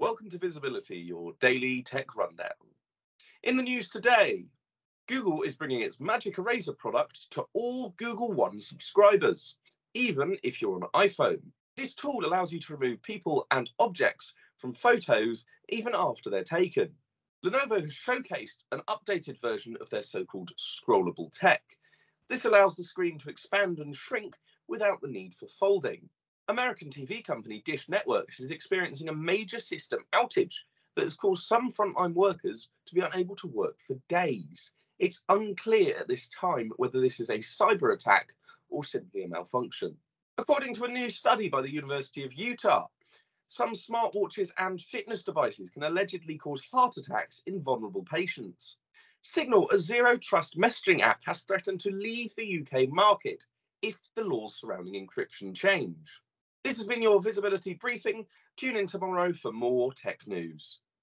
Welcome to Visibility, your daily tech rundown. In the news today, Google is bringing its Magic Eraser product to all Google One subscribers, even if you're on an iPhone. This tool allows you to remove people and objects from photos even after they're taken. Lenovo has showcased an updated version of their so called scrollable tech. This allows the screen to expand and shrink without the need for folding. American TV company Dish Networks is experiencing a major system outage that has caused some frontline workers to be unable to work for days. It's unclear at this time whether this is a cyber attack or simply a malfunction. According to a new study by the University of Utah, some smartwatches and fitness devices can allegedly cause heart attacks in vulnerable patients. Signal, a zero trust messaging app, has threatened to leave the UK market if the laws surrounding encryption change. This has been your visibility briefing. Tune in tomorrow for more tech news.